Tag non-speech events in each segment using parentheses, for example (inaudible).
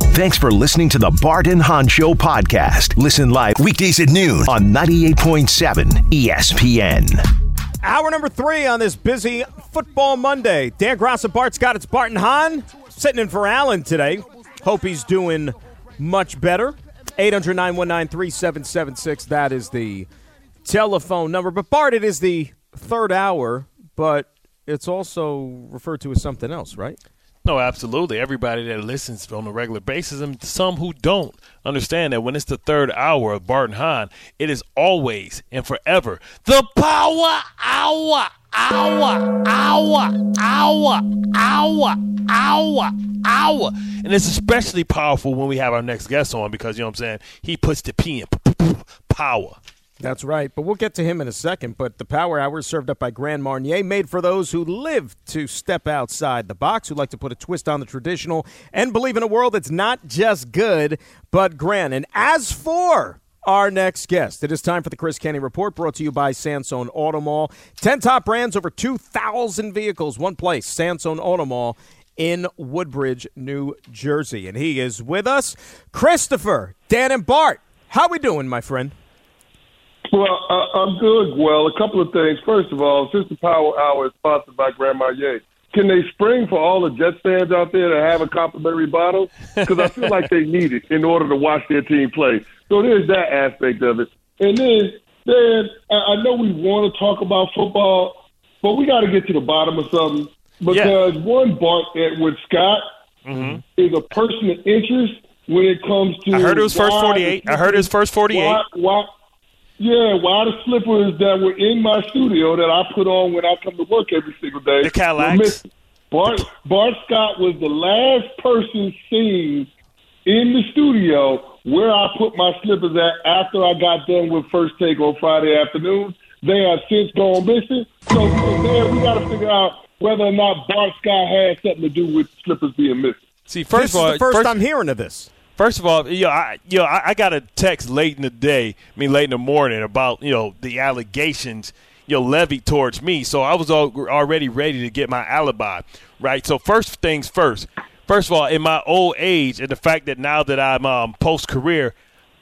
Thanks for listening to the Bart and Hahn Show podcast. Listen live weekdays at noon on 98.7 ESPN. Hour number three on this busy football Monday. Dan Graca, Bart Scott, it's Bart and Hahn sitting in for Alan today. Hope he's doing much better. 800 919 3776. That is the telephone number. But Bart, it is the third hour, but it's also referred to as something else, right? No, absolutely. Everybody that listens on a regular basis, and some who don't, understand that when it's the third hour of Bart and Hahn, it is always and forever the power hour, hour, hour, hour, hour, hour, hour. And it's especially powerful when we have our next guest on because, you know what I'm saying, he puts the P in power. That's right, but we'll get to him in a second. But the Power Hour served up by Grand Marnier, made for those who live to step outside the box, who like to put a twist on the traditional, and believe in a world that's not just good, but grand. And as for our next guest. It is time for the Chris Canty Report, brought to you by Sansone Auto Mall. 10 top brands, over 2,000 vehicles, one place, Sansone Auto Mall in Woodbridge, New Jersey. And he is with us, Christopher, Dan, and Bart. How we doing, my friend? Well, uh, I'm good. Well, a couple of things. First of all, since the Power Hour is sponsored by Grandma Marnier, can they spring for all the Jets fans out there to have a complimentary bottle? Because I feel like they need it in order to watch their team play. So there's that aspect of it. And then, then I know we want to talk about football, but we got to get to the bottom of something because yeah. one Bart Edward Scott mm-hmm. is a person of interest when it comes to. I heard it was first 48. I heard it was first 48. Why, why, yeah, why the slippers that were in my studio that I put on when I come to work every single day. The Cadillacs. Bart, Bart Scott was the last person seen in the studio where I put my slippers at after I got done with First Take on Friday afternoon. They have since gone missing. So there, we got to figure out whether or not Bart Scott had something to do with slippers being missing. See, first this of all, is the first, first I'm hearing of this. First of all, you know, I, you know, I, I got a text late in the day, I mean, late in the morning about you know the allegations you know levied towards me. So I was all, already ready to get my alibi, right? So first things first. First of all, in my old age, and the fact that now that I'm um, post career,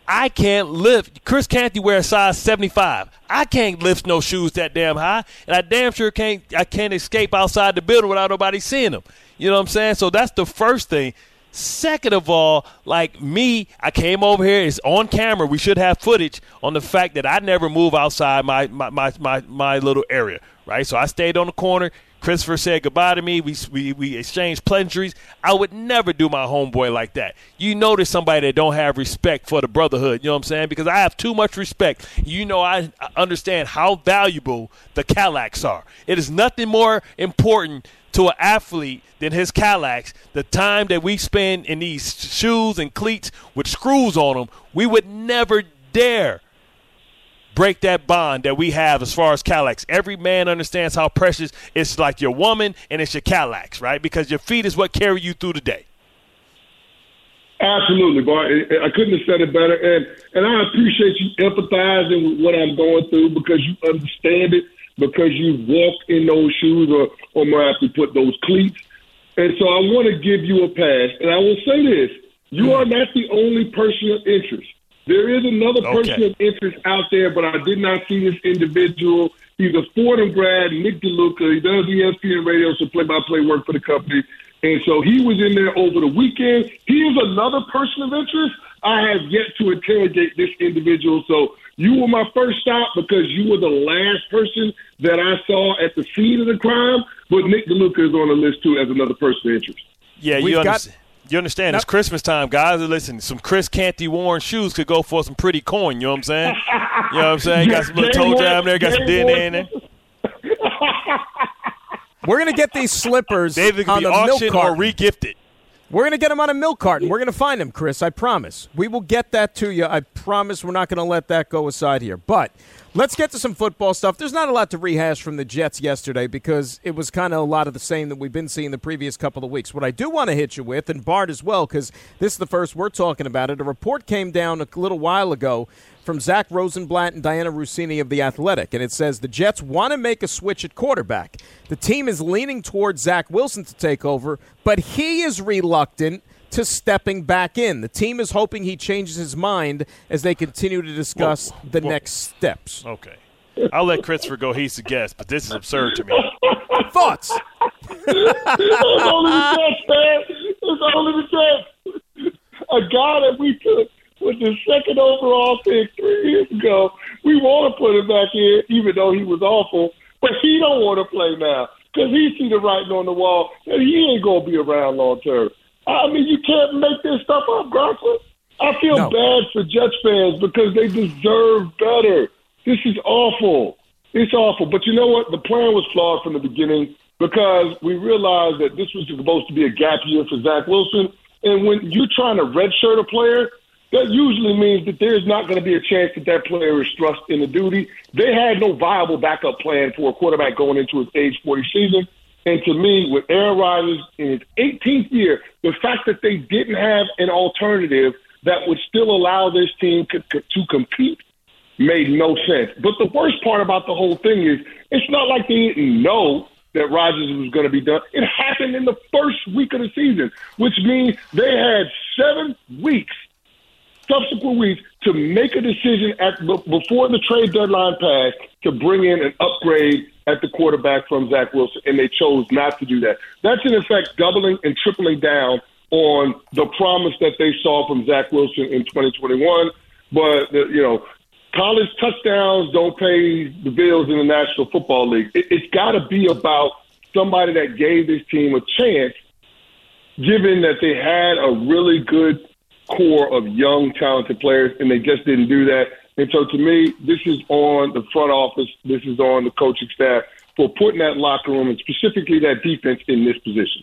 I can't lift. Chris Canty wears size 75. I can't lift no shoes that damn high, and I damn sure can't. I can't escape outside the building without nobody seeing them. You know what I'm saying? So that's the first thing. Second of all, like me, I came over here. It's on camera. We should have footage on the fact that I never move outside my my, my, my, my little area, right? So I stayed on the corner. Christopher said goodbye to me. We, we we exchanged pleasantries. I would never do my homeboy like that. You notice somebody that don't have respect for the brotherhood. You know what I'm saying? Because I have too much respect. You know I understand how valuable the Cadillacs are. It is nothing more important to an athlete than his Calax, the time that we spend in these shoes and cleats with screws on them, we would never dare break that bond that we have as far as Cadillacs. Every man understands how precious it's like your woman and it's your Cadillacs, right? Because your feet is what carry you through the day. Absolutely, Bart. I couldn't have said it better. And and I appreciate you empathizing with what I'm going through because you understand it because you walked in those shoes or, or more aptly put those cleats. And so I want to give you a pass. And I will say this you hmm. are not the only person of interest. There is another person okay. of interest out there, but I did not see this individual. He's a Fordham grad, Nick DeLuca. He does ESPN radio, so play by play work for the company. And so he was in there over the weekend. He is another person of interest. I have yet to interrogate this individual. So you were my first stop because you were the last person that I saw at the scene of the crime. But Nick DeLuca is on the list too as another person of interest. Yeah, We've you understand. You understand? It's Christmas time, guys. Listen, some Chris Canty worn shoes could go for some pretty coin. You know what I'm saying? you know what I'm saying? Got some little toe jam there. Got some DNA in there. (laughs) We're gonna get these slippers David on be the auctioned milk or regifted. We're going to get them on a milk carton. We're going to find them, Chris. I promise. We will get that to you. I promise we're not going to let that go aside here. But let's get to some football stuff. There's not a lot to rehash from the Jets yesterday because it was kind of a lot of the same that we've been seeing the previous couple of weeks. What I do want to hit you with, and Bart as well, because this is the first we're talking about it, a report came down a little while ago from Zach Rosenblatt and Dianna Russini of The Athletic, and it says the Jets want to make a switch at quarterback. The team is leaning towards Zach Wilson to take over, but he is reluctant to stepping back in. The team is hoping he changes his mind as they continue to discuss Whoa, the whoa. next steps. Okay. I'll let Christopher go. He's the guest, but this is absurd to me. Thoughts? (laughs) it's only the Jets, man. It's only the Jets. A guy that we took with the second overall pick three years ago, we want to put him back in, even though he was awful. But he don't want to play now because he see the writing on the wall, and he ain't gonna be around long term. I mean, you can't make this stuff up, Grossman. I feel No. bad for Jets fans because they deserve better. This is awful. It's awful. But you know what? The plan was flawed from the beginning because we realized that this was supposed to be a gap year for Zach Wilson. And when you're trying to redshirt a player, that usually means that there's not going to be a chance that that player is thrust into duty. They had no viable backup plan for a quarterback going into his age 40 season. And to me, with Aaron Rodgers in his 18th year, the fact that they didn't have an alternative that would still allow this team to, to compete made no sense. But the worst part about the whole thing is it's not like they didn't know that Rodgers was going to be done. It happened in the first week of the season, which means they had seven weeks, subsequent weeks, to make a decision at be- before the trade deadline passed to bring in an upgrade at the quarterback from Zach Wilson, and they chose not to do that. That's in effect doubling and tripling down on the promise that they saw from Zach Wilson in 2021. But you know, college touchdowns don't pay the bills in the National Football League. It, it's got to be about somebody that gave this team a chance, given that they had a really good core of young, talented players, and they just didn't do that. And so, to me, this is on the front office. This is on the coaching staff for putting that locker room and specifically that defense in this position.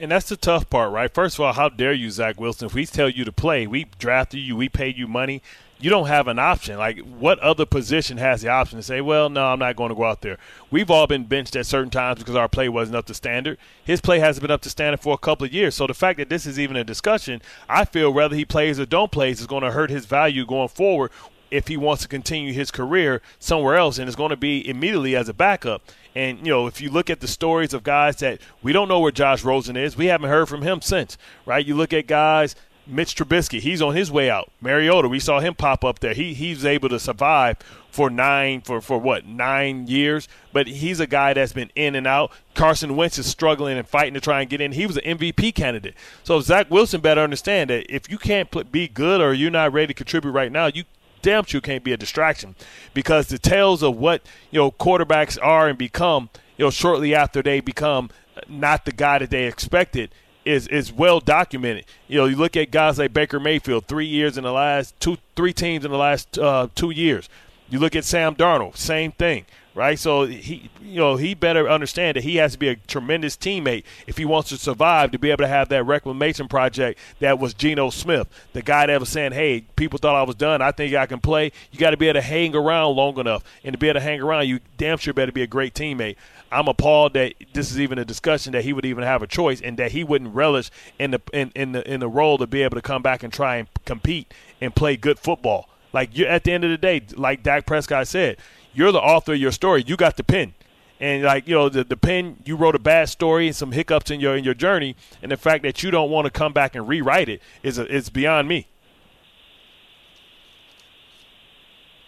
And that's the tough part, right? First of all, how dare you, Zach Wilson? If we tell you to play, we drafted you, we paid you money. You don't have an option. Like, what other position has the option to say, well, no, I'm not going to go out there? We've all been benched at certain times because our play wasn't up to standard. His play hasn't been up to standard for a couple of years. So the fact that this is even a discussion, I feel whether he plays or don't plays is going to hurt his value going forward if he wants to continue his career somewhere else, and it's going to be immediately as a backup. And you know, if you look at the stories of guys that we don't know where Josh Rosen is, we haven't heard from him since, right? You look at guys. Mitch Trubisky, he's on his way out. Mariota, we saw him pop up there. He he's able to survive for nine for for what nine years, but he's a guy that's been in and out. Carson Wentz is struggling and fighting to try and get in. He was an MVP candidate. So Zach Wilson better understand that if you can't pl- be good or you're not ready to contribute right now, you damn sure can't be a distraction because the tales of what you know quarterbacks are and become you know shortly after they become uh, not the guy that they expected is is well documented. You know, you look at guys like Baker Mayfield, three years in the last two, three teams in the last uh, two years. You look at Sam Darnold, same thing, right? So he, you know, he better understand that he has to be a tremendous teammate if he wants to survive to be able to have that reclamation project that was Geno Smith, the guy that was saying, "Hey, people thought I was done. I think I can play." You got to be able to hang around long enough, and to be able to hang around, you damn sure better be a great teammate. I'm appalled that this is even a discussion that he would even have a choice and that he wouldn't relish in the in, in the in the role to be able to come back and try and compete and play good football. Like you at the end of the day, like Dak Prescott said, you're the author of your story. You got the pen. And like you know, the, the pen you wrote a bad story and some hiccups in your in your journey, and the fact that you don't want to come back and rewrite it is a, beyond me.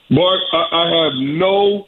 Mark, I, I have no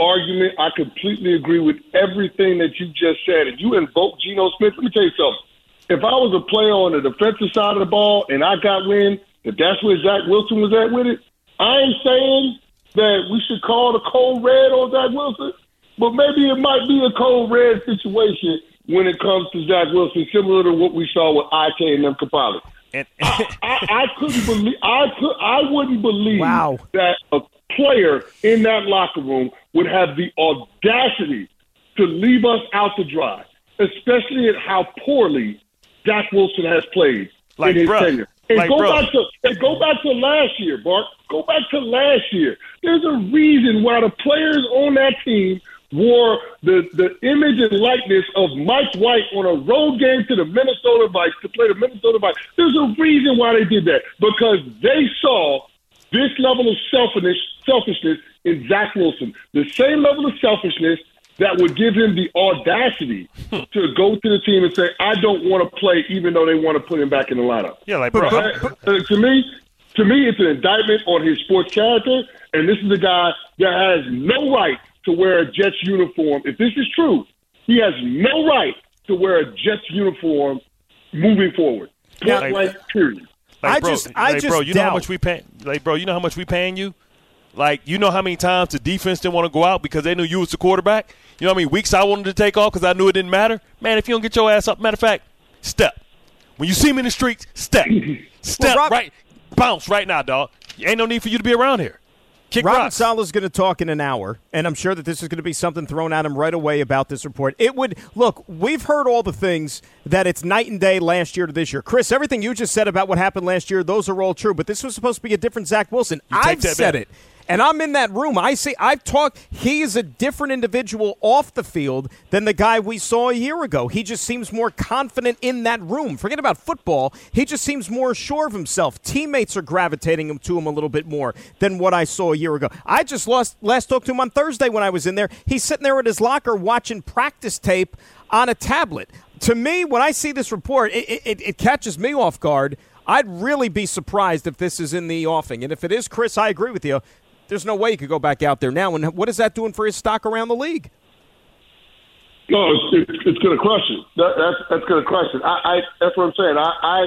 argument. I completely agree with everything that you just said. And you invoke Geno Smith. Let me tell you something. If I was a player on the defensive side of the ball and I got wind that that's where Zach Wilson was at with it, I ain't saying that we should call the code red on Zach Wilson, but maybe it might be a code red situation when it comes to Zach Wilson, similar to what we saw with IK Enemkpali. And (laughs) I, I couldn't believe I could I wouldn't believe Wow. that a player in that locker room would have the audacity to leave us out to dry, especially at how poorly Zach Wilson has played Like, in his bruh, tenure. And like, go bruh. back to and go back to last year, Bart. Go back to last year. There's a reason why the players on that team wore the, the image and likeness of Mike White on a road game to the Minnesota Vikings to play the Minnesota Vikings. There's a reason why they did that because they saw this level of selfishness, selfishness in Zach Wilson, the same level of selfishness that would give him the audacity (laughs) to go to the team and say, "I don't want to play," even though they want to put him back in the lineup. Yeah, like, bro, Uh, uh, to me, to me, it's an indictment on his sports character, and this is a guy that has no right to wear a Jets uniform. If this is true, he has no right to wear a Jets uniform moving forward. Point Like- blank, period. Like, I bro, just- I like, bro, just you know how much we pay? Like, bro, you know how much we paying you? Like, you know how many times the defense didn't want to go out because they knew you was the quarterback? You know how many weeks I wanted to take off because I knew it didn't matter? Man, if you don't get your ass up, matter of fact, step. When you see me in the streets, step. Step Rob- right. Bounce right now, dog. Ain't no need for you to be around here. Kick Robert rocks. Saleh's going to talk in an hour, and I'm sure that this is going to be something thrown at him right away about this report. It would look. We've heard all the things that it's night and day last year to this year. Chris, everything you just said about what happened last year, those are all true. But this was supposed to be a different Zach Wilson. I've said it. And I'm in that room. I see. I've talked. He is a different individual off the field than the guy we saw a year ago. He just seems more confident in that room. Forget about football. He just seems more sure of himself. Teammates are gravitating him to him a little bit more than what I saw a year ago. I just lost last talked to him on Thursday when I was in there. He's sitting there at his locker watching practice tape on a tablet. To me, when I see this report, it, it, it catches me off guard. I'd really be surprised if this is in the offing. And if it is, Chris, I agree with you. There's no way he could go back out there now. And what is that doing for his stock around the league? No, it's it's, it's going to crush it. That, that's that's going to crush it. I, I that's what I'm saying. I I,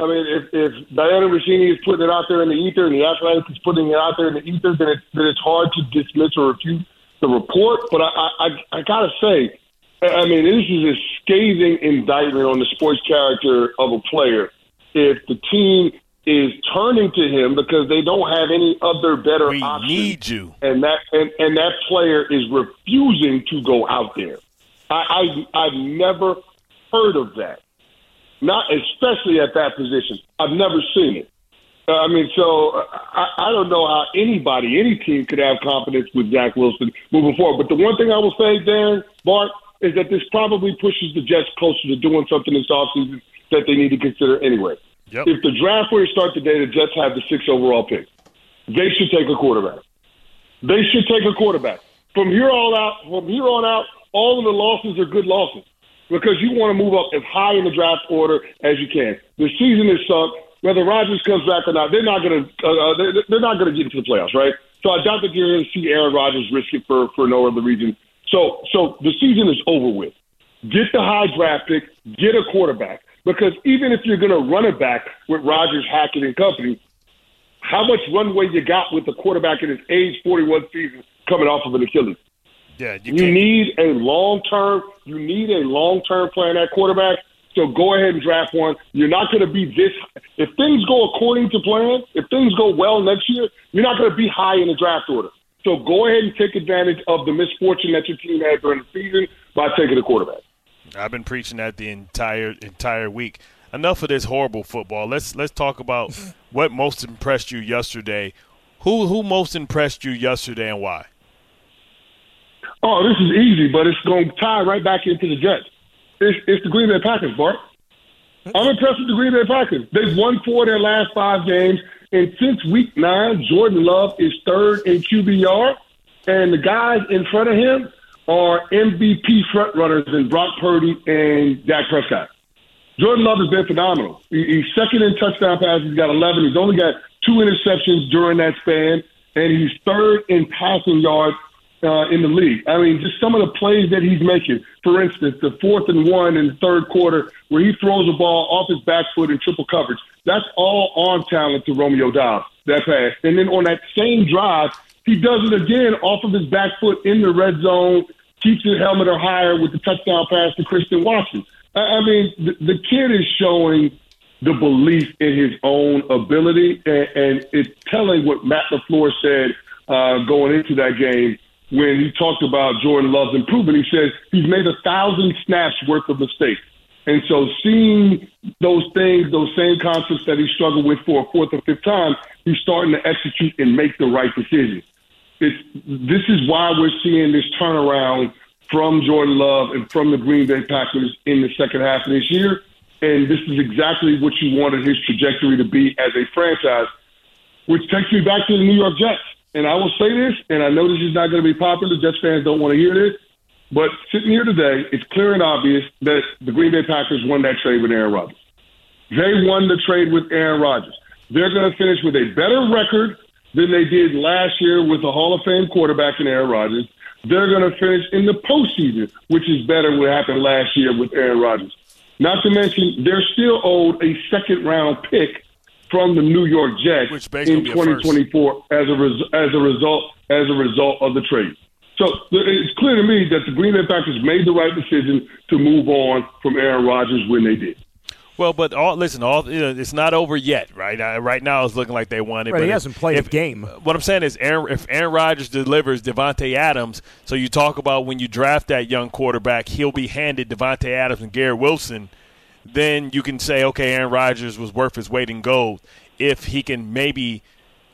I mean, if if Dianna Russini is putting it out there in the ether, and the Athletics is putting it out there in the ether, then it's then it's hard to dismiss or refute the report. But I I I, I gotta say, I mean, this is a scathing indictment on the sports character of a player. If the team is turning to him because they don't have any other better We option, need you. and that and, and that player is refusing to go out there. I, I I've never heard of that. Not especially at that position. I've never seen it. Uh, I mean, so uh, I, I don't know how anybody, any team, could have confidence with Zach Wilson moving forward. But the one thing I will say, Darren Bart, is that this probably pushes the Jets closer to doing something this offseason that they need to consider anyway. Yep. If the draft were to start today, the Jets have the sixth overall pick. They should take a quarterback. They should take a quarterback. From here on out, from here on out, all of the losses are good losses because you want to move up as high in the draft order as you can. The season is sunk. Whether Rodgers comes back or not, they're not going to uh, uh, they're, they're not going to get into the playoffs, right? So I doubt that you're going to see Aaron Rodgers risk it for for no other reason. So so the season is over with. Get the high draft pick. Get a quarterback because even if you're going to run it back with Rodgers, Hackett, and company, how much runway you got with the quarterback in his age 41 season coming off of an Achilles? Yeah, you, You need a long term. You need a long term plan at quarterback. So go ahead and draft one. You're not going to be this. If things go according to plan, if things go well next year, you're not going to be high in the draft order. So go ahead and take advantage of the misfortune that your team had during the season by taking a quarterback. I've been preaching that the entire entire week. Enough of this horrible football. Let's let's talk about (laughs) what most impressed you yesterday. Who who most impressed you yesterday and why? Oh, this is easy, but it's going to tie right back into the Jets. It's, it's the Green Bay Packers, Bart. I'm impressed with the Green Bay Packers. They've won four of their last five games, and since week nine, Jordan Love is third in QBR, and the guys in front of him are MVP frontrunners in Brock Purdy and Dak Prescott. Jordan Love has been phenomenal. He's second in touchdown passes. He's got 11. He's only got two interceptions during that span, and he's third in passing yards uh, in the league. I mean, just some of the plays that he's making. For instance, the fourth and one in the third quarter where he throws the ball off his back foot in triple coverage. That's all arm talent to Romeo Doubs, that pass. And then on that same drive, he does it again off of his back foot in the red zone, keeps his helmet or higher with the touchdown pass to Christian Watson. I, I mean, the, the kid is showing the belief in his own ability, and, and it's telling what Matt LaFleur said uh, going into that game when he talked about Jordan Love's improvement. He says he's made a thousand snaps worth of mistakes. And so seeing those things, those same concepts that he struggled with for a fourth or fifth time, he's starting to execute and make the right decisions. This is why we're seeing this turnaround from Jordan Love and from the Green Bay Packers in the second half of this year. And this is exactly what you wanted his trajectory to be as a franchise, which takes me back to the New York Jets. And I will say this, and I know this is not going to be popular. Jets fans don't want to hear this. But sitting here today, it's clear and obvious that the Green Bay Packers won that trade with Aaron Rodgers. They won the trade with Aaron Rodgers. They're going to finish with a better record than they did last year with a Hall of Fame quarterback in Aaron Rodgers. They're going to finish in the postseason, which is better than what happened last year with Aaron Rodgers. Not to mention, they're still owed a second round pick from the New York Jets in 2024 as a res- as a result as a result of the trade. So it's clear to me that the Green Bay Packers made the right decision to move on from Aaron Rodgers when they did. Well, but all listen, all you know, it's not over yet, right? Uh, right now, it's looking like they won it. Right, but he hasn't played if, a game. What I'm saying is, Aaron, if Aaron Rodgers delivers Davante Adams, so you talk about when you draft that young quarterback, he'll be handed Davante Adams and Garrett Wilson. Then you can say, okay, Aaron Rodgers was worth his weight in gold if he can maybe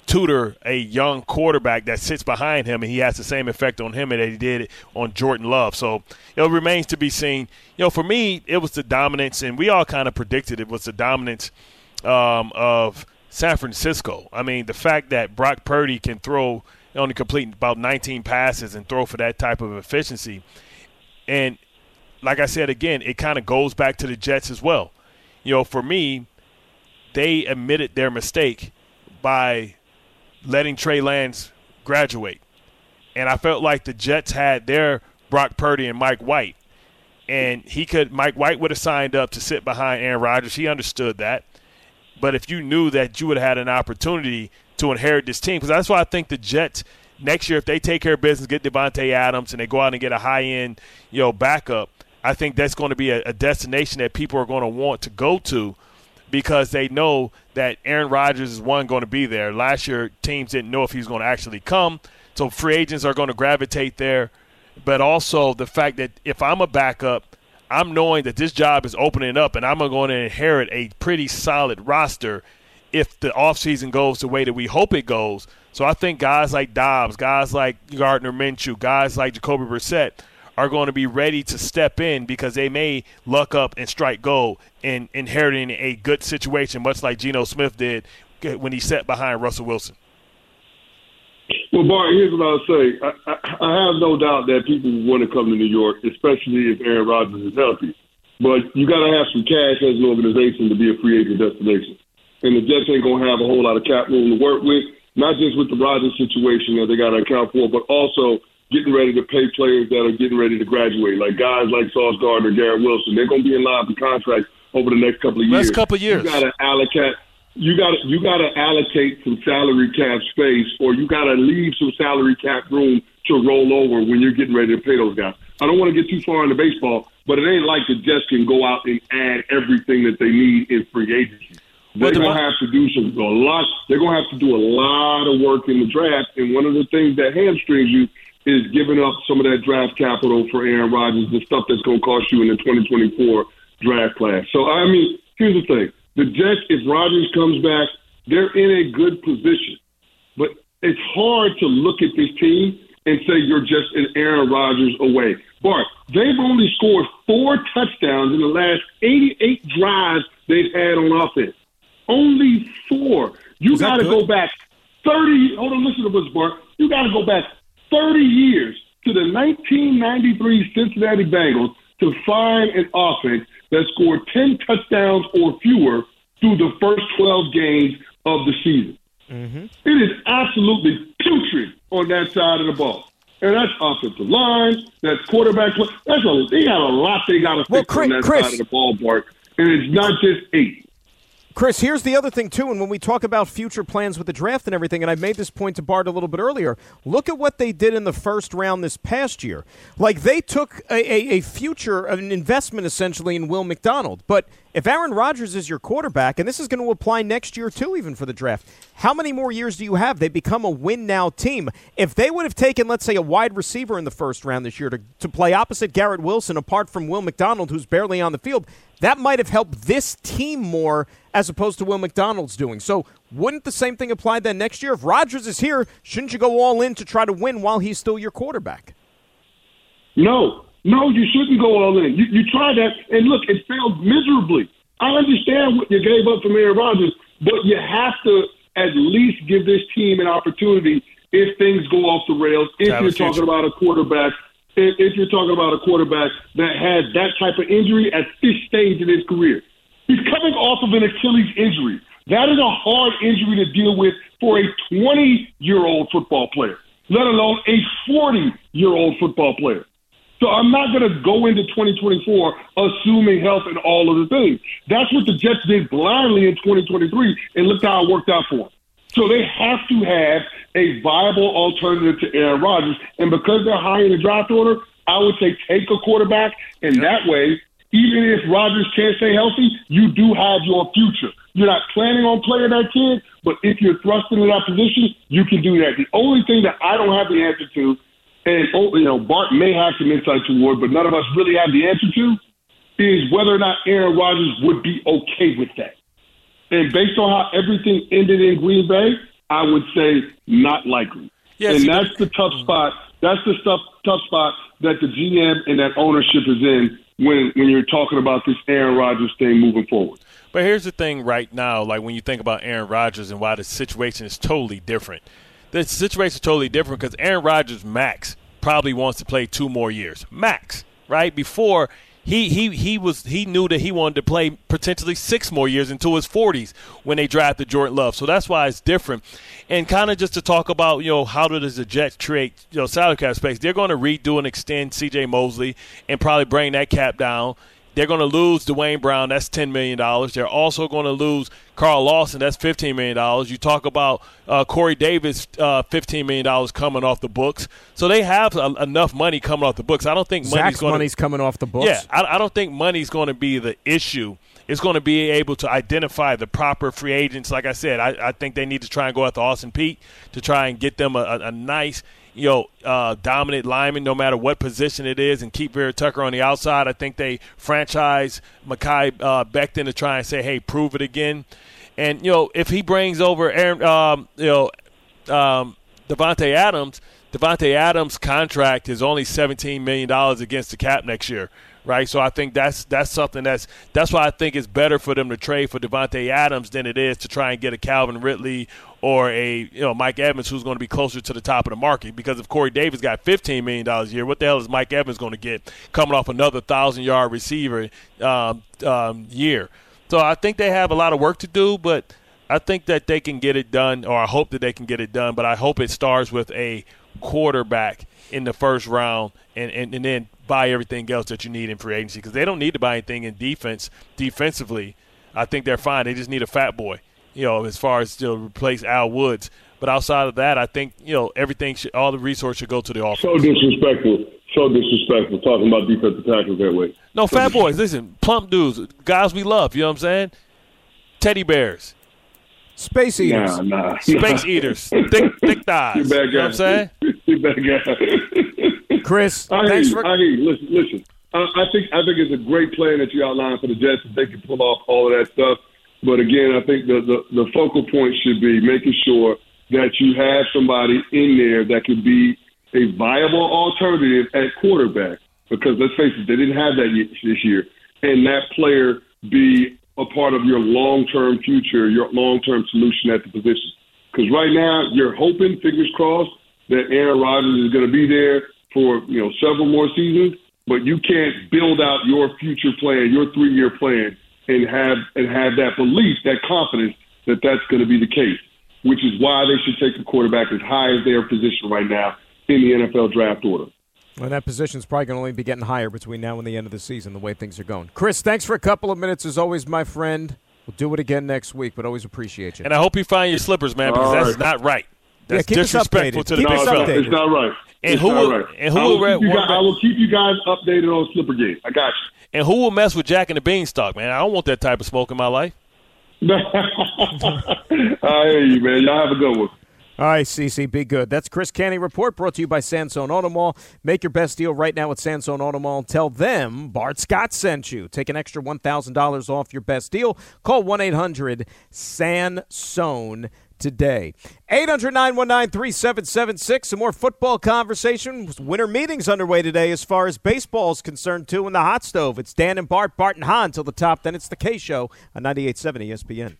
tutor a young quarterback that sits behind him, and he has the same effect on him that he did on Jordan Love. So it remains to be seen. You know, for me, it was the dominance, and we all kind of predicted it was the dominance um, of San Francisco. I mean, the fact that Brock Purdy can throw only complete about 19 passes and throw for that type of efficiency, and like I said again, it kind of goes back to the Jets as well. You know, for me, they admitted their mistake by letting Trey Lance graduate. And I felt like the Jets had their Brock Purdy and Mike White. And he could Mike White would have signed up to sit behind Aaron Rodgers. He understood that. But if you knew that you would have had an opportunity to inherit this team, because that's why I think the Jets next year, if they take care of business, get Davante Adams, and they go out and get a high end, you know, backup, I think that's going to be a, a destination that people are going to want to go to because they know that Aaron Rodgers is one going to be there. Last year, teams didn't know if he was going to actually come, so free agents are going to gravitate there. But also the fact that if I'm a backup, I'm knowing that this job is opening up, and I'm going to inherit a pretty solid roster if the offseason goes the way that we hope it goes. So I think guys like Dobbs, guys like Gardner Minshew, guys like Jacoby Brissett – are going to be ready to step in because they may luck up and strike gold in inheriting a good situation, much like Geno Smith did when he sat behind Russell Wilson. Well, Bart, here's what I'll say. I, I, I have no doubt that people want to come to New York, especially if Aaron Rodgers is healthy. But you got to have some cash as an organization to be a free agent destination. And the Jets ain't going to have a whole lot of cap room to work with, not just with the Rodgers situation that they got to account for, but also getting ready to pay players that are getting ready to graduate, like guys like Sauce Gardner, Garrett Wilson. They're going to be in line for contracts over the next couple of years. Next couple of years, you got to allocate. You got you got to allocate some salary cap space, or you got to leave some salary cap room to roll over when you're getting ready to pay those guys. I don't want to get too far into baseball, but it ain't like the Jets can go out and add everything that they need in free agency. They're gonna have to do some a lot. They're gonna have to do a lot of work in the draft, and one of the things that hamstrings you is giving up some of that draft capital for Aaron Rodgers, the stuff that's going to cost you in the 2024 draft class. So, I mean, here's the thing. The Jets, if Rodgers comes back, they're in a good position. But it's hard to look at this team and say you're just an Aaron Rodgers away. Bart, they've only scored four touchdowns in the last 88 drives they've had on offense. Only four. You got to go back 30. Hold on, listen to this, Bart. You got to go back 30 years to the 1993 Cincinnati Bengals to find an offense that scored 10 touchdowns or fewer through the first 12 games of the season. Mm-hmm. It is absolutely putrid on that side of the ball. And that's offensive line, that's quarterback. That's a, they got a lot they got to fix well, Chris, on that Chris, side of the ballpark. And it's not just eight. Chris, here's the other thing too, and when we talk about future plans with the draft and everything, and I made this point to Bart a little bit earlier. Look at what they did in the first round this past year. Like they took a, a, a future, an investment essentially in Will McDonald, but if Aaron Rodgers is your quarterback, and this is going to apply next year too, even for the draft, how many more years do you have? They become a win now team. If they would have taken, let's say, a wide receiver in the first round this year to, to play opposite Garrett Wilson, apart from Will McDonald, who's barely on the field, that might have helped this team more as opposed to Will McDonald's doing. So, wouldn't the same thing apply then next year? If Rodgers is here, shouldn't you go all in to try to win while he's still your quarterback? No, no, you shouldn't go all in. You, you tried that, and look, it failed miserably. I understand what you gave up from Aaron Rodgers, but you have to at least give this team an opportunity if things go off the rails. If you're talking about a quarterback, if, if you're talking about a quarterback that has that type of injury at this stage in his career, he's coming off of an Achilles injury. That is a hard injury to deal with for a 20 year old football player, let alone a 40 year old football player. So I'm not going to go into 2024 assuming health and all of the things. That's what the Jets did blindly in 2023, and look how it worked out for them. So they have to have a viable alternative to Aaron Rodgers, and because they're high in the draft order, I would say take a quarterback, and that way, even if Rodgers can't stay healthy, you do have your future. You're not planning on playing that kid, but if you're thrust into that position, you can do that. The only thing that I don't have the answer to and oh, you know Bart may have some insight toward, but none of us really have the answer to, is whether or not Aaron Rodgers would be okay with that. And based on how everything ended in Green Bay, I would say not likely. Yes, and that's the tough mm-hmm. spot. That's the stuff tough spot that the GM and that ownership is in when when you're talking about this Aaron Rodgers thing moving forward. But here's the thing right now, like when you think about Aaron Rodgers and why the situation is totally different the situation is totally different because Aaron Rodgers max probably wants to play two more years max right before he he he was he knew that he wanted to play potentially six more years into his 40s when they drafted Jordan Love. So that's why it's different. And kind of just to talk about you know how does the Jets create you know salary cap space? They're going to redo and extend C.J. Mosley and probably bring that cap down. They're going to lose Duane Brown. That's $10 million. They're also going to lose Carl Lawson. That's $15 million. You talk about uh, Corey Davis, uh, $15 million coming off the books. So they have a, enough money coming off the books. I don't think money's, gonna, money's coming off the books. Yeah, I, I don't think money's going to be the issue. It's going to be able to identify the proper free agents. Like I said, I, I think they need to try and go after Austin Peay to try and get them a, a, a nice – you know, uh, dominant lineman no matter what position it is and keep Vera Tucker on the outside. I think they franchise Mekhi uh, Becton to try and say, hey, prove it again. And, you know, if he brings over Aaron, um, you know, um, Davante Adams, Davante Adams' contract is only $17 million against the cap next year right? So I think that's that's something that's that's why I think it's better for them to trade for Davante Adams than it is to try and get a Calvin Ridley or a you know Mike Evans who's going to be closer to the top of the market. Because if Corey Davis got fifteen million dollars a year, what the hell is Mike Evans going to get coming off another thousand yard receiver um, um, year? So I think they have a lot of work to do, but I think that they can get it done, or I hope that they can get it done. But I hope it starts with a quarterback in the first round, and, and, and then buy everything else that you need in free agency because they don't need to buy anything in defense defensively. I think they're fine. They just need a fat boy you know, as far as to replace Al Woods. But outside of that, I think you know everything, should, all the resources should go to the offense. So disrespectful, so disrespectful talking about defensive tackles that way. No, so fat boys, listen, plump dudes, guys we love. You know what I'm saying? Teddy bears, space eaters, nah, nah, space nah. eaters, (laughs) thick, thick thighs. You, bad guy. you know what I'm saying? you bad guy. (laughs) Chris, I thanks hear, for. I hear you. Listen, listen. I, I think I think it's a great plan that you outlined for the Jets if they can pull off all of that stuff. But again, I think the, the, the focal point should be making sure that you have somebody in there that could be a viable alternative at quarterback. Because let's face it, they didn't have that this year. And that player be a part of your long term future, your long term solution at the position. Because right now, you're hoping, fingers crossed, that Aaron Rodgers is going to be there for you know several more seasons. But you can't build out your future plan, your three year plan, and have and have that belief, that confidence that that's going to be the case. Which is why they should take a quarterback as high as their position right now in the NFL draft order. Well, that position is probably going to only be getting higher between now and the end of the season, the way things are going. Chris, thanks for a couple of minutes as always, my friend. We'll do it again next week, but always appreciate you. And I hope you find your slippers, man, because All that's right. not right. That's keep us disrespectful to the Keep Big us Fella. It's not right. And It's who will- right. and who I will, will keep you rep- guys, I will keep you guys updated on Slipper Game. I got And who will mess with Jack and the Beanstalk, man? I don't want that type of smoke in my life. (laughs) I hear you, man. Y'all have a good one. All right, CC, be good. That's Chris Canty Report brought to you by Sansone Auto Mall. Make your best deal right now with Sansone Auto Mall. Tell them Bart Scott sent you. Take an extra $1,000 off your best deal. Call 1 800 Sansone today. 800 919 3776. Some more football conversation. Winter meetings underway today as far as baseball is concerned, too, in the hot stove. It's Dan and Bart, Bart and Hahn till the top. Then it's the K Show on 98.7 ESPN.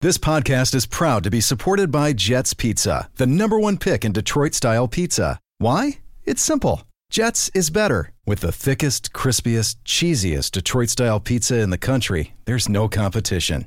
This podcast is proud to be supported by Jets Pizza, the number one pick in Detroit style pizza. Why? It's simple. Jets is better. With the thickest, crispiest, cheesiest Detroit style pizza in the country, there's no competition.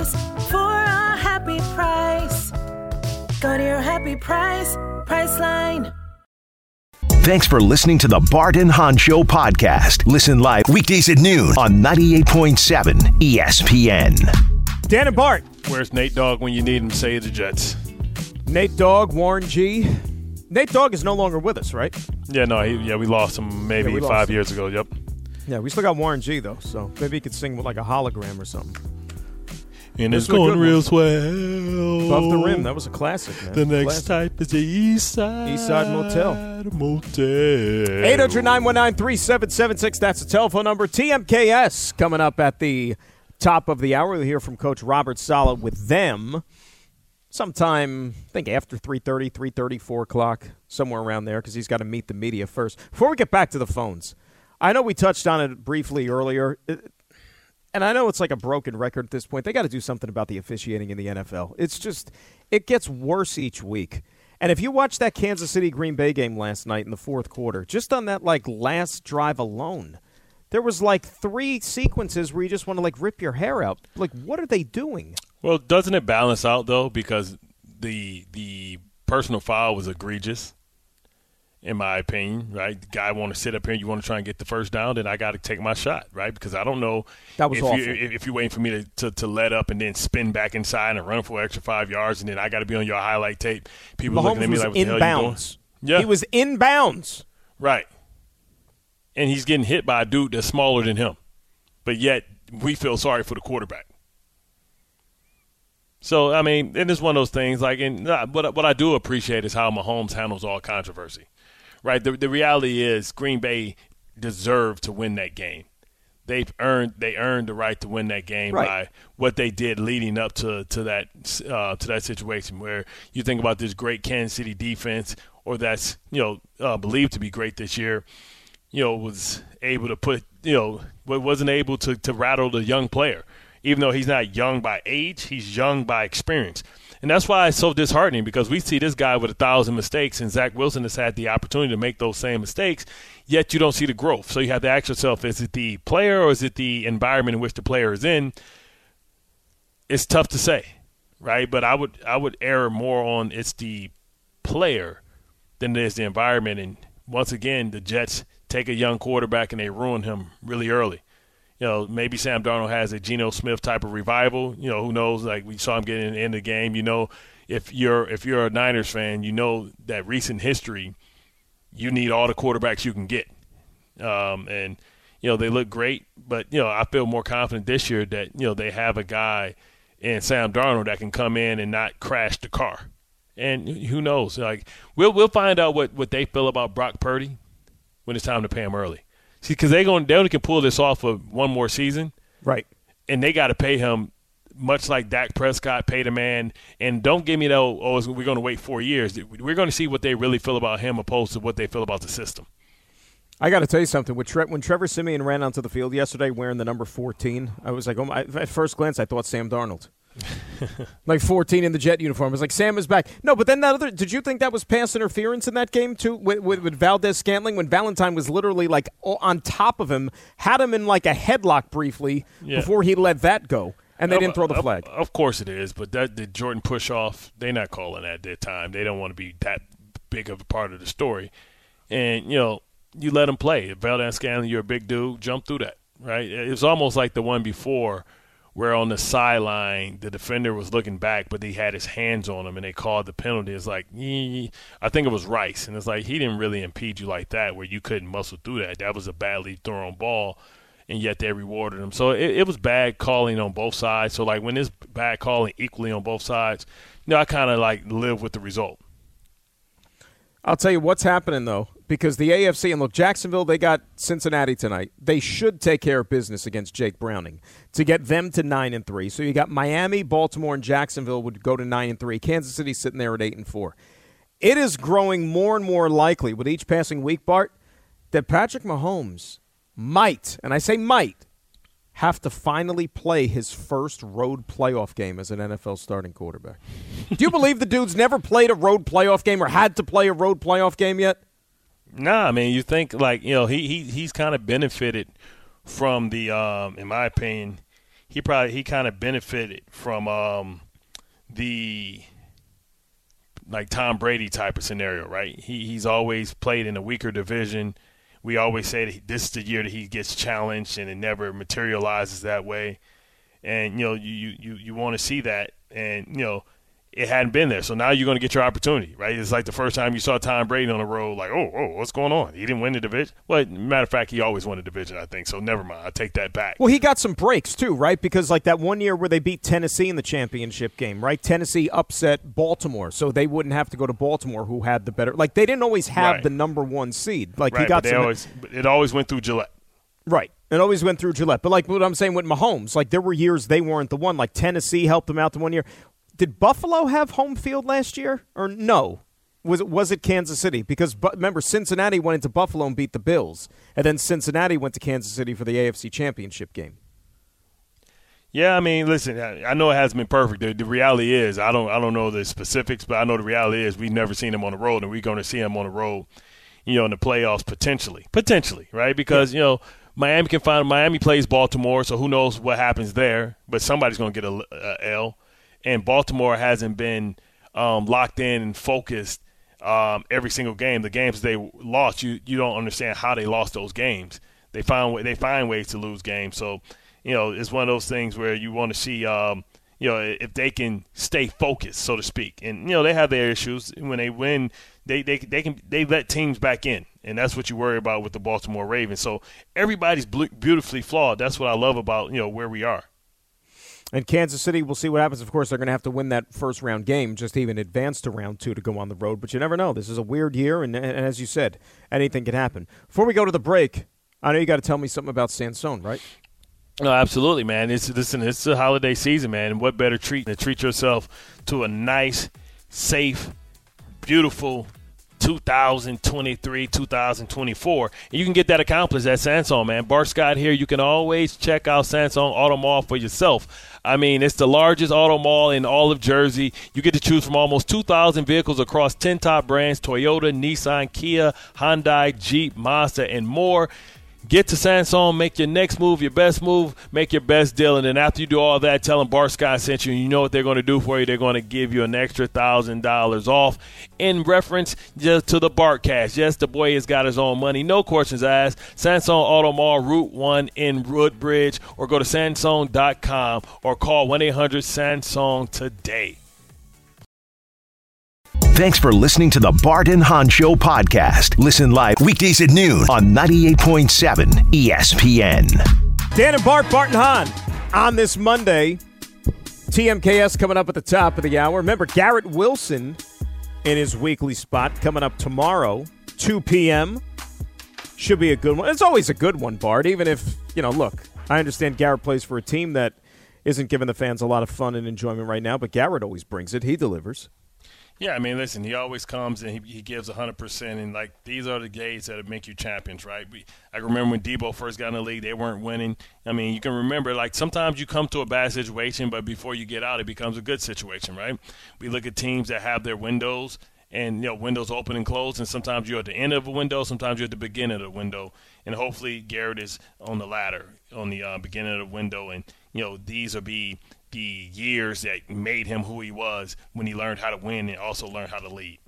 for a happy price. Go to your happy price, Priceline. Thanks for listening to the Barton and Hahn Show podcast. Listen live weekdays at noon on 98.7 ESPN. Dan and Bart. Where's Nate Dogg when you need him? Say the Jets. Nate Dogg, Warren G. Nate Dogg is no longer with us, right? Yeah, no, he, yeah, we lost him maybe Yeah, lost five him. years ago. Yep. Yeah, we still got Warren G though, so maybe he could sing with like a hologram or something. And it's going real one. swell. Above the rim, that was a classic, man. The next Classic. type is the East Side East Side Motel. Motel. 800 919 3776. That's the telephone number. TMKS coming up at the top of the hour. We'll hear from Coach Robert Saleh with them sometime, I think after 3.30, 3.30, 4 o'clock, somewhere around there, because he's got to meet the media first. Before we get back to the phones, I know we touched on it briefly earlier. And I know it's like a broken record at this point. They got to do something about the officiating in the NFL. It's just, it gets worse each week. And if you watch that Kansas City Green Bay game last night in the fourth quarter, just on that like last drive alone, there was like three sequences where you just want to like rip your hair out. Like, what are they doing? Well, doesn't it balance out though? Because the the personal foul was egregious, in my opinion. Right, the guy want to sit up here, you want to try and get the first down, then I got to take my shot, right? Because I don't know That was if awful. you if, you're waiting for me to, to to let up and then spin back inside and run for an extra five yards, and then I got to be on your highlight tape. People looking at me like, "What the hell you doing?" Yeah, He was in bounds. right, and he's getting hit by a dude that's smaller than him, but yet we feel sorry for the quarterback. So I mean, and it's one of those things. Like, and uh, what what I do appreciate is how Mahomes handles all controversy. Right. The the reality is Green Bay deserved to win that game. They've earned they earned the right to win that game Right. by what they did leading up to to that uh, to that situation. Where you think about this great Kansas City defense, or that's you know uh, believed to be great this year you know, was able to put, you know, wa- wasn't able to, to rattle the young player. Even though he's not young by age, he's young by experience. And that's why it's so disheartening because we see this guy with a thousand mistakes, and Zach Wilson has had the opportunity to make those same mistakes, yet you don't see the growth. So you have to ask yourself is it the player or is it the environment in which the player is in? It's tough to say, right? But I would I would err more on it's the player than it is the environment. And once again, the Jets take a young quarterback and they ruin him really early. You know, maybe Sam Darnold has a Geno Smith type of revival. You know, who knows? Like we saw him getting in the game. You know, if you're if you're a Niners fan, you know that recent history, you need all the quarterbacks you can get. Um, and you know they look great, but you know I feel more confident this year that you know they have a guy in Sam Darnold that can come in and not crash the car. And who knows? Like we'll we'll find out what, what they feel about Brock Purdy when it's time to pay him early. See, because they going they only can pull this off for one more season, right? And they got to pay him much like Dak Prescott paid a man. And don't give me that. Oh, we're going to wait four years. We're going to see what they really feel about him, opposed to what they feel about the system. I got to tell you something. When, Tre- when Trevor Siemian ran onto the field yesterday wearing the number 14, I was like, oh my, at first glance, I thought Sam Darnold. (laughs) like 14 in the Jet uniform. It's like, Sam is back. No, but then that other. Did you think that was pass interference in that game too with, with, with Valdes-Scantling when Valentine was literally like on top of him, had him in like a headlock briefly yeah. before he let that go, and they didn't throw the flag. Of, of course it is, but that the Jordan push off. They're not calling that at that time. They don't want to be that big of a part of the story, and you know you let him play. Valdes-Scantling, you're a big dude, jump through that. Right? It was almost like the one before where on the sideline the defender was looking back, but he had his hands on him and they called the penalty. It's like, I think it was Rice, and it's like he didn't really impede you like that, where you couldn't muscle through that. That was a badly thrown ball, and yet they rewarded him. So it, it was bad calling on both sides. So like when it's bad calling equally on both sides, you know, I kind of like live with the result. I'll tell you what's happening though because the AFC and look, Jacksonville, they got Cincinnati tonight. They should take care of business against Jake Browning to get them to nine and three. So you got Miami, Baltimore, and Jacksonville would go to nine and three. Kansas City sitting there at eight and four. It is growing more and more likely with each passing week, Bart, that Patrick Mahomes might, and I say might, have to finally play his first road playoff game as an NFL starting quarterback. Do you believe the dude's never played a road playoff game or had to play a road playoff game yet? Nah, I mean, you think like you know he he he's kind of benefited from the um, in my opinion, he probably he kind of benefited from um, the like Tom Brady type of scenario, right? He he's always played in a weaker division. We always say that this is the year that he gets challenged, and it never materializes that way. And you know, you you you want to see that, and you know, it hadn't been there. So now you're going to get your opportunity, right? It's like the first time you saw Tom Brady on the road, like, oh, oh, what's going on? He didn't win the division. Well, matter of fact, he always won the division, I think. So never mind. I take that back. Well, he got some breaks too, right? Because like that one year where they beat Tennessee in the championship game, right? Tennessee upset Baltimore, so they wouldn't have to go to Baltimore, who had the better. Like they didn't always have right. the number one seed. Like right, he got some. Always, it always went through Gillette. Right. It always went through Gillette. But like what I'm saying with Mahomes, like there were years they weren't the one. Like Tennessee helped them out the one year did Buffalo have home field last year or no? Was it was it Kansas City? Because remember, Cincinnati went into Buffalo and beat the Bills, and then Cincinnati went to Kansas City for the AFC Championship game. Yeah, I mean, listen, I know it hasn't been perfect. The, the, reality is, I don't, I don't know the specifics, but I know the reality is we've never seen him on the road, and we're going to see him on the road, you know, in the playoffs potentially, potentially, right? Because yeah. you know, Miami can find Miami plays Baltimore, so who knows what happens there? But somebody's going to get a, a L and Baltimore hasn't been um, locked in and focused um, every single game. The games they lost, you you don't understand how they lost those games. They find they find ways to lose games. So you know it's one of those things where you want to see. Um, you know, if they can stay focused, so to speak, and you know they have their issues. When they win, they they they can they let teams back in, and that's what you worry about with the Baltimore Ravens. So everybody's beautifully flawed. That's what I love about you know where we are. And Kansas City, we'll see what happens. Of course, they're going to have to win that first round game just to even advance to round two to go on the road. But you never know. This is a weird year, and, and as you said, anything can happen. Before we go to the break, I know you got to tell me something about Sansone, right? No, absolutely, man. It's listen, it's a holiday season, man. And what better treat than treat yourself to a nice, safe, beautiful 2023, 2024. And you can get that accomplished at Sansone, man. Bart Scott here. You can always check out Sansone Auto Mall for yourself. I mean, it's the largest auto mall in all of Jersey. You get to choose from almost 2,000 vehicles across 10 top brands Toyota, Nissan, Kia, Hyundai, Jeep, Mazda, and more. Get to Sansone, make your next move, your best move, make your best deal, and then after you do all that, tell them Bart Scott sent you, and you know what they're going to do for you. They're going to give you an extra thousand dollars off in reference just to the Bart cash. Yes, the boy has got his own money. No questions asked. Sansone Auto Mall, Route 1 in Woodbridge, or go to sansone.com or call 1 800 Sansone today. Thanks for listening to the Bart and Hahn Show podcast. Listen live weekdays at noon on 98.7 ESPN. Dan and Bart, Bart and Hahn on this Monday. TMKS coming up at the top of the hour. Remember, Garrett Wilson in his weekly spot coming up tomorrow, 2 p.m. Should be a good one. It's always a good one, Bart, even if, you know, look, I understand Garrett plays for a team that isn't giving the fans a lot of fun and enjoyment right now, but Garrett always brings it. He delivers. Yeah, I mean, listen, he always comes and he, he gives 100%. And, like, these are the games that make you champions, right? We, I remember when Debo first got in the league, they weren't winning. I mean, you can remember, like, sometimes you come to a bad situation, but before you get out, it becomes a good situation, right? We look at teams that have their windows and you know windows open and close and sometimes you're at the end of a window sometimes you're at the beginning of the window and hopefully garrett is on the ladder on the uh, beginning of the window and you know these will be the years that made him who he was when he learned how to win and also learned how to lead.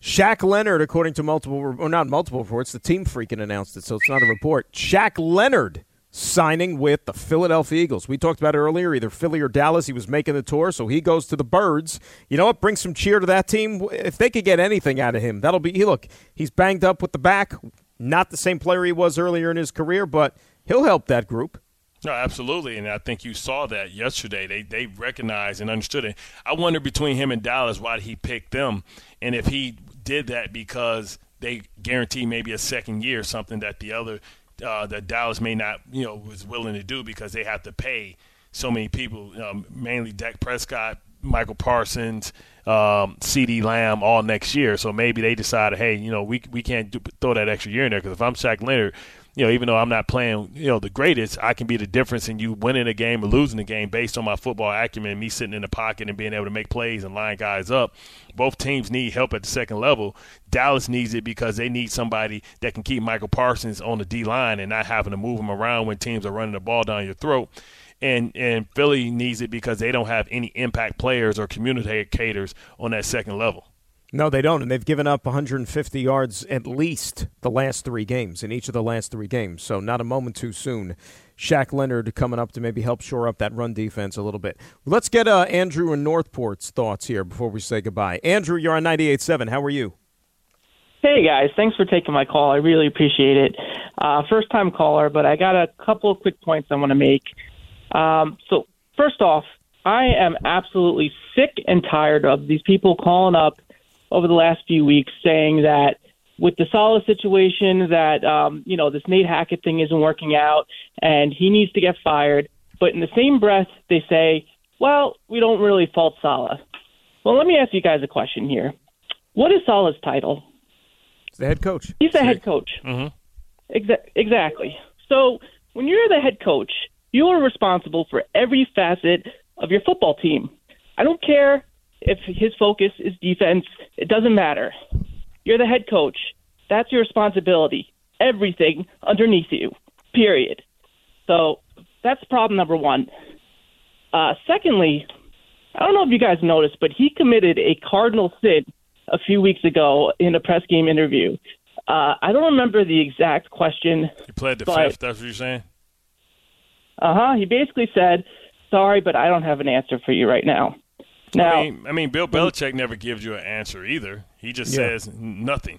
Shaq Leonard, according to multiple, or not multiple reports, the team freaking announced it, so it's not a report. Shaq Leonard signing with the Philadelphia Eagles. We talked about earlier, either Philly or Dallas. He was making the tour, so he goes to the Birds. You know what? Bring some cheer to that team. If they could get anything out of him, that'll be. He look, he's banged up with the back. Not the same player he was earlier in his career, but he'll help that group. No, absolutely, and I think you saw that yesterday. They they recognized and understood it. I wonder between him and Dallas why he picked them, and if he did that because they guarantee maybe a second year, something that the other uh, that Dallas may not, you know, was willing to do because they have to pay so many people, um, mainly Dak Prescott, Micah Parsons, um, CeeDee Lamb, all next year. So maybe they decided, hey, you know, we we can't do, throw that extra year in there because if I'm Shaq Leonard you know, even though I'm not playing, you know, the greatest, I can be the difference in you winning a game or losing a game based on my football acumen, me sitting in the pocket and being able to make plays and line guys up. Both teams need help at the second level. Dallas needs it because they need somebody that can keep Micah Parsons on the D line and not having to move him around when teams are running the ball down your throat. And and Philly needs it because they don't have any impact players or communicators on that second level. No, they don't, and they've given up 150 yards at least the last three games in each of the last three games. So not a moment too soon. Shaq Leonard coming up to maybe help shore up that run defense a little bit. Let's get uh, Andrew and Northport's thoughts here before we say goodbye. Andrew, you're on 98.7. How are you? Hey guys, thanks for taking my call. I really appreciate it. Uh, first time caller, but I got a couple of quick points I want to make. Um, so first off, I am absolutely sick and tired of these people calling up over the last few weeks saying that with the Saleh situation that um, you know this Nate Hackett thing isn't working out and he needs to get fired. But in the same breath, they say, "Well, we don't really fault Saleh." Well, let me ask you guys a question here. What is Saleh's title? He's the head coach. He's the Sick. head coach. Mm-hmm. Exa- exactly. So when you're the head coach, you are responsible for every facet of your football team. I don't care if his focus is defense, it doesn't matter. You're the head coach. That's your responsibility. Everything underneath you, period. So that's problem number one. Uh, secondly, I don't know if you guys noticed, but he committed a cardinal sin a few weeks ago in a press game interview. Uh, I don't remember the exact question. He played the fifth. That's what you're saying. Uh huh. He basically said, "Sorry, but I don't have an answer for you right now." Now, I mean, I mean, Bill Belichick never gives you an answer either. He just yeah. says nothing.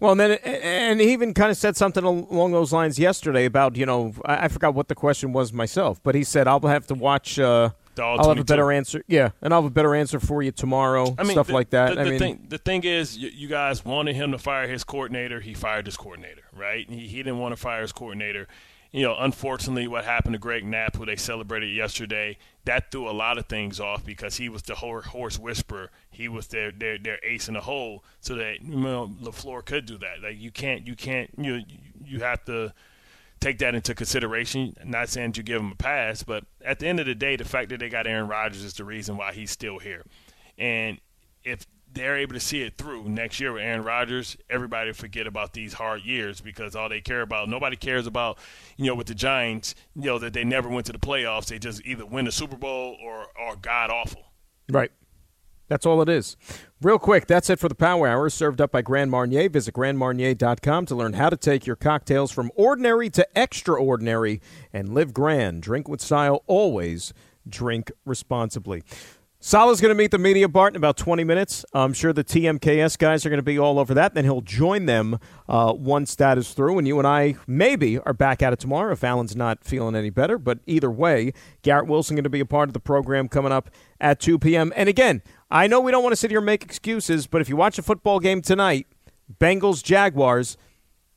Well, and then and he even kind of said something along those lines yesterday about you know I, forgot what the question was myself, but he said I'll have to watch. Uh, I'll have a better answer. Yeah, and I'll have a better answer for you tomorrow. I mean, stuff the, like that. The, I the mean, thing, the thing is, you, you, guys wanted him to fire his coordinator. He fired his coordinator, right? He, he didn't want to fire his coordinator you know, unfortunately, what happened to Greg Knapp, who they celebrated yesterday, that threw a lot of things off because he was the horse whisperer. He was their their, their ace in the hole, so that you know LaFleur could do that. Like you can't you can't you you have to take that into consideration. not saying you give him a pass, but at the end of the day, the fact that they got Aaron Rodgers is the reason why he's still here. And if they're able to see it through next year with Aaron Rodgers, everybody forget about these hard years because all they care about, nobody cares about, you know, with the Giants, you know, that they never went to the playoffs. They just either win the Super Bowl or are god awful. Right. That's all it is. Real quick, that's it for the Power Hour, served up by Grand Marnier. Visit grandmarnier.com to learn how to take your cocktails from ordinary to extraordinary and live grand. Drink with style always. Drink responsibly. Saleh's going to meet the media, Bart, in about 20 minutes. I'm sure the TMKS guys are going to be all over that. Then he'll join them uh, once that is through. And you and I maybe are back at it tomorrow if Allen's not feeling any better. But either way, Garrett Wilson going to be a part of the program coming up at 2 p.m. And again, I know we don't want to sit here and make excuses, but if you watch a football game tonight, Bengals Jaguars,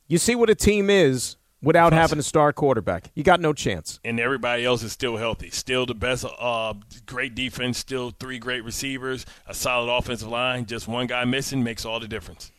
you see what a team is without having a star quarterback. You got no chance. And everybody else is still healthy. Still the best, uh, great defense, still three great receivers, a solid offensive line. Just one guy missing makes all the difference.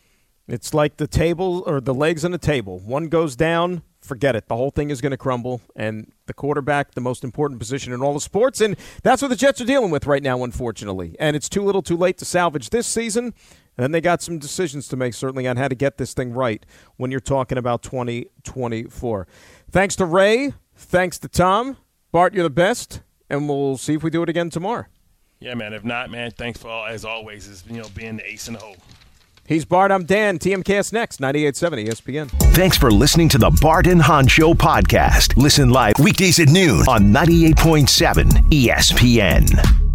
It's like the table or the legs on the table. One goes down, forget it. The whole thing is going to crumble. And the quarterback, the most important position in all the sports. And that's what the Jets are dealing with right now, unfortunately. And it's too little too late to salvage this season. And then they got some decisions to make, certainly, on how to get this thing right when you're talking about 2024. Thanks to Ray. Thanks to Tom. Bart, you're the best. And we'll see if we do it again tomorrow. Yeah, man. If not, man, thanks for all, as always, is you know being the ace in the hole. He's Bart. I'm Dan. TMKS next, 98.7 ESPN. Thanks for listening to the Bart and Hahn Show podcast. Listen live weekdays at noon on 98.7 ESPN.